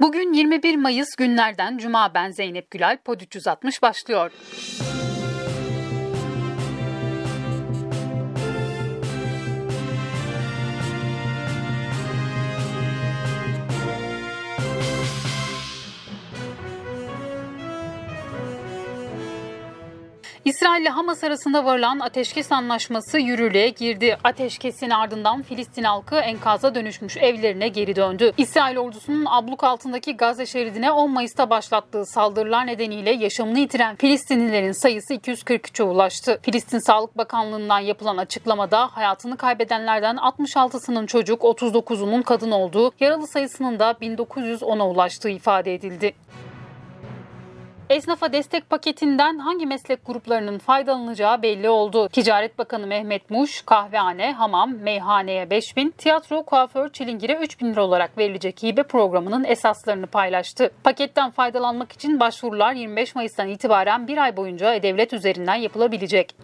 Bugün 21 Mayıs günlerden Cuma ben Zeynep Gülal Pod 360 başlıyor. İsrail ile Hamas arasında varılan ateşkes anlaşması yürürlüğe girdi. Ateşkesin ardından Filistin halkı enkaza dönüşmüş evlerine geri döndü. İsrail ordusunun abluk altındaki Gazze şeridine 10 Mayıs'ta başlattığı saldırılar nedeniyle yaşamını yitiren Filistinlilerin sayısı 243'e ulaştı. Filistin Sağlık Bakanlığı'ndan yapılan açıklamada hayatını kaybedenlerden 66'sının çocuk, 39'unun kadın olduğu, yaralı sayısının da 1910'a ulaştığı ifade edildi. Esnafa destek paketinden hangi meslek gruplarının faydalanacağı belli oldu. Ticaret Bakanı Mehmet Muş, kahvehane, hamam, meyhaneye 5 bin, tiyatro, kuaför, çilingire 3 bin lira olarak verilecek hibe programının esaslarını paylaştı. Paketten faydalanmak için başvurular 25 Mayıs'tan itibaren bir ay boyunca devlet üzerinden yapılabilecek.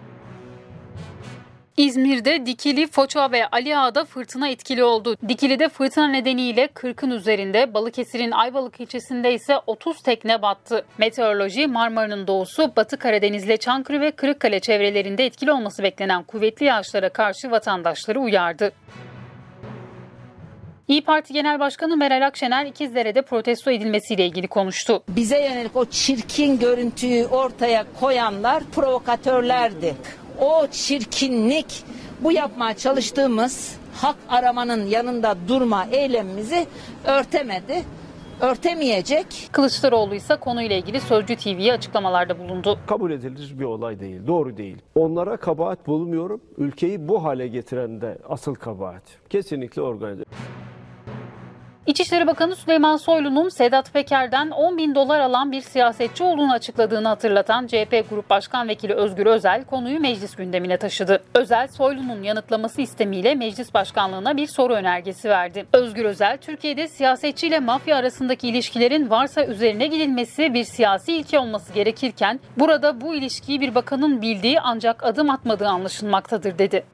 İzmir'de Dikili, Foça ve Ali Ağa'da fırtına etkili oldu. Dikili'de fırtına nedeniyle 40'ın üzerinde, Balıkesir'in Ayvalık ilçesinde ise 30 tekne battı. Meteoroloji Marmara'nın doğusu, Batı Karadeniz'le Çankırı ve Kırıkkale çevrelerinde etkili olması beklenen kuvvetli yağışlara karşı vatandaşları uyardı. İyi Parti Genel Başkanı Meral Akşener İkizdere'de protesto edilmesiyle ilgili konuştu. Bize yönelik o çirkin görüntüyü ortaya koyanlar provokatörlerdi o çirkinlik bu yapmaya çalıştığımız hak aramanın yanında durma eylemimizi örtemedi örtemeyecek. Kılıçdaroğlu ise konuyla ilgili Sözcü TV'ye açıklamalarda bulundu. Kabul edilir bir olay değil, doğru değil. Onlara kabahat bulmuyorum. Ülkeyi bu hale getiren de asıl kabahat. Kesinlikle organize. İçişleri Bakanı Süleyman Soylu'nun Sedat Peker'den 10 bin dolar alan bir siyasetçi olduğunu açıkladığını hatırlatan CHP Grup Başkan Vekili Özgür Özel konuyu meclis gündemine taşıdı. Özel, Soylu'nun yanıtlaması istemiyle meclis başkanlığına bir soru önergesi verdi. Özgür Özel, Türkiye'de siyasetçi ile mafya arasındaki ilişkilerin varsa üzerine gidilmesi bir siyasi ilke olması gerekirken burada bu ilişkiyi bir bakanın bildiği ancak adım atmadığı anlaşılmaktadır dedi.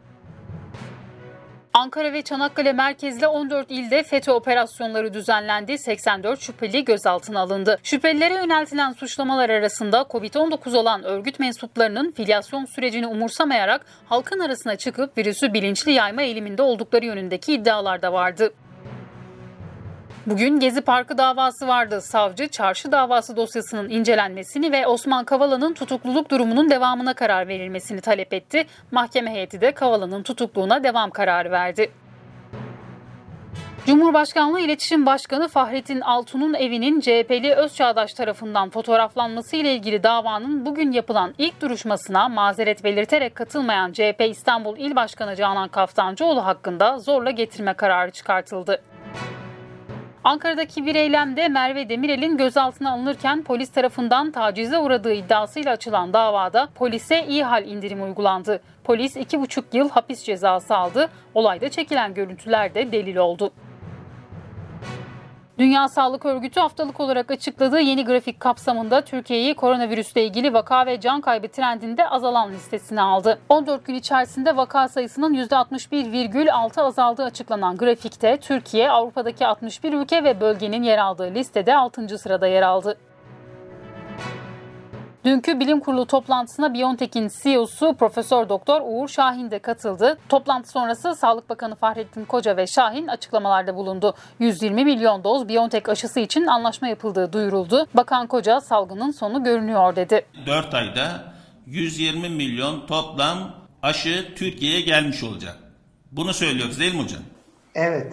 Ankara ve Çanakkale merkezli 14 ilde FETÖ operasyonları düzenlendi. 84 şüpheli gözaltına alındı. Şüphelilere yöneltilen suçlamalar arasında Covid-19 olan örgüt mensuplarının filyasyon sürecini umursamayarak halkın arasına çıkıp virüsü bilinçli yayma eğiliminde oldukları yönündeki iddialar da vardı. Bugün Gezi Parkı davası vardı. Savcı çarşı davası dosyasının incelenmesini ve Osman Kavala'nın tutukluluk durumunun devamına karar verilmesini talep etti. Mahkeme heyeti de Kavala'nın tutukluğuna devam kararı verdi. Cumhurbaşkanlığı İletişim Başkanı Fahrettin Altun'un evinin CHP'li Özçağdaş tarafından fotoğraflanması ile ilgili davanın bugün yapılan ilk duruşmasına mazeret belirterek katılmayan CHP İstanbul İl Başkanı Canan Kaftancıoğlu hakkında zorla getirme kararı çıkartıldı. Ankara'daki bir eylemde Merve Demirel'in gözaltına alınırken polis tarafından tacize uğradığı iddiasıyla açılan davada polise iyi hal indirimi uygulandı. Polis 2,5 yıl hapis cezası aldı. Olayda çekilen görüntüler de delil oldu. Dünya Sağlık Örgütü haftalık olarak açıkladığı yeni grafik kapsamında Türkiye'yi koronavirüsle ilgili vaka ve can kaybı trendinde azalan listesine aldı. 14 gün içerisinde vaka sayısının %61,6 azaldığı açıklanan grafikte Türkiye Avrupa'daki 61 ülke ve bölgenin yer aldığı listede 6. sırada yer aldı. Dünkü bilim kurulu toplantısına BioNTech'in CEO'su Profesör Doktor Uğur Şahin de katıldı. Toplantı sonrası Sağlık Bakanı Fahrettin Koca ve Şahin açıklamalarda bulundu. 120 milyon doz BioNTech aşısı için anlaşma yapıldığı duyuruldu. Bakan Koca salgının sonu görünüyor dedi. 4 ayda 120 milyon toplam aşı Türkiye'ye gelmiş olacak. Bunu söylüyoruz değil mi hocam? Evet.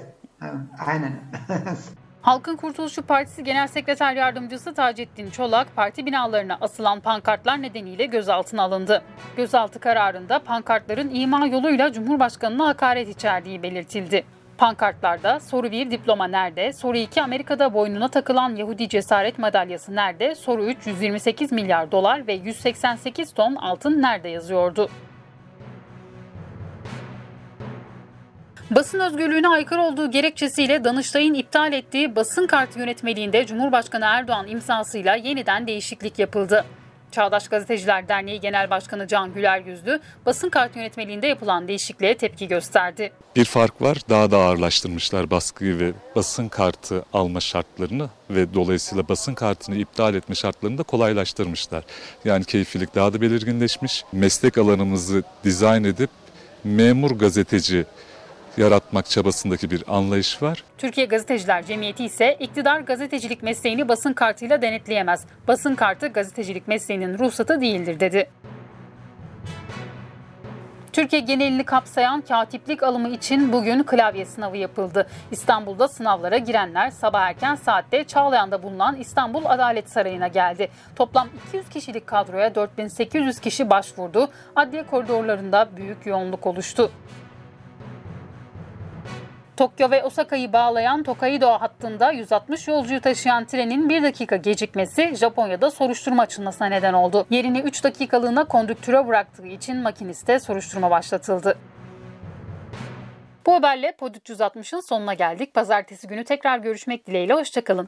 Aynen. Halkın Kurtuluşu Partisi Genel Sekreter Yardımcısı Taceddin Çolak, parti binalarına asılan pankartlar nedeniyle gözaltına alındı. Gözaltı kararında pankartların ima yoluyla Cumhurbaşkanı'na hakaret içerdiği belirtildi. Pankartlarda soru 1 diploma nerede, soru 2 Amerika'da boynuna takılan Yahudi cesaret madalyası nerede, soru 3 128 milyar dolar ve 188 ton altın nerede yazıyordu. Basın özgürlüğüne aykırı olduğu gerekçesiyle Danıştay'ın iptal ettiği basın kartı yönetmeliğinde Cumhurbaşkanı Erdoğan imzasıyla yeniden değişiklik yapıldı. Çağdaş Gazeteciler Derneği Genel Başkanı Can Güler Yüzlü, basın kart yönetmeliğinde yapılan değişikliğe tepki gösterdi. Bir fark var. Daha da ağırlaştırmışlar baskıyı ve basın kartı alma şartlarını ve dolayısıyla basın kartını iptal etme şartlarını da kolaylaştırmışlar. Yani keyfilik daha da belirginleşmiş. Meslek alanımızı dizayn edip memur gazeteci yaratmak çabasındaki bir anlayış var. Türkiye Gazeteciler Cemiyeti ise iktidar gazetecilik mesleğini basın kartıyla denetleyemez. Basın kartı gazetecilik mesleğinin ruhsatı değildir dedi. Türkiye genelini kapsayan katiplik alımı için bugün klavye sınavı yapıldı. İstanbul'da sınavlara girenler sabah erken saatte Çağlayan'da bulunan İstanbul Adalet Sarayı'na geldi. Toplam 200 kişilik kadroya 4800 kişi başvurdu. Adliye koridorlarında büyük yoğunluk oluştu. Tokyo ve Osaka'yı bağlayan Tokaido hattında 160 yolcuyu taşıyan trenin 1 dakika gecikmesi Japonya'da soruşturma açılmasına neden oldu. Yerini 3 dakikalığına kondüktöre bıraktığı için makiniste soruşturma başlatıldı. Bu haberle Pod 360'ın sonuna geldik. Pazartesi günü tekrar görüşmek dileğiyle. Hoşçakalın.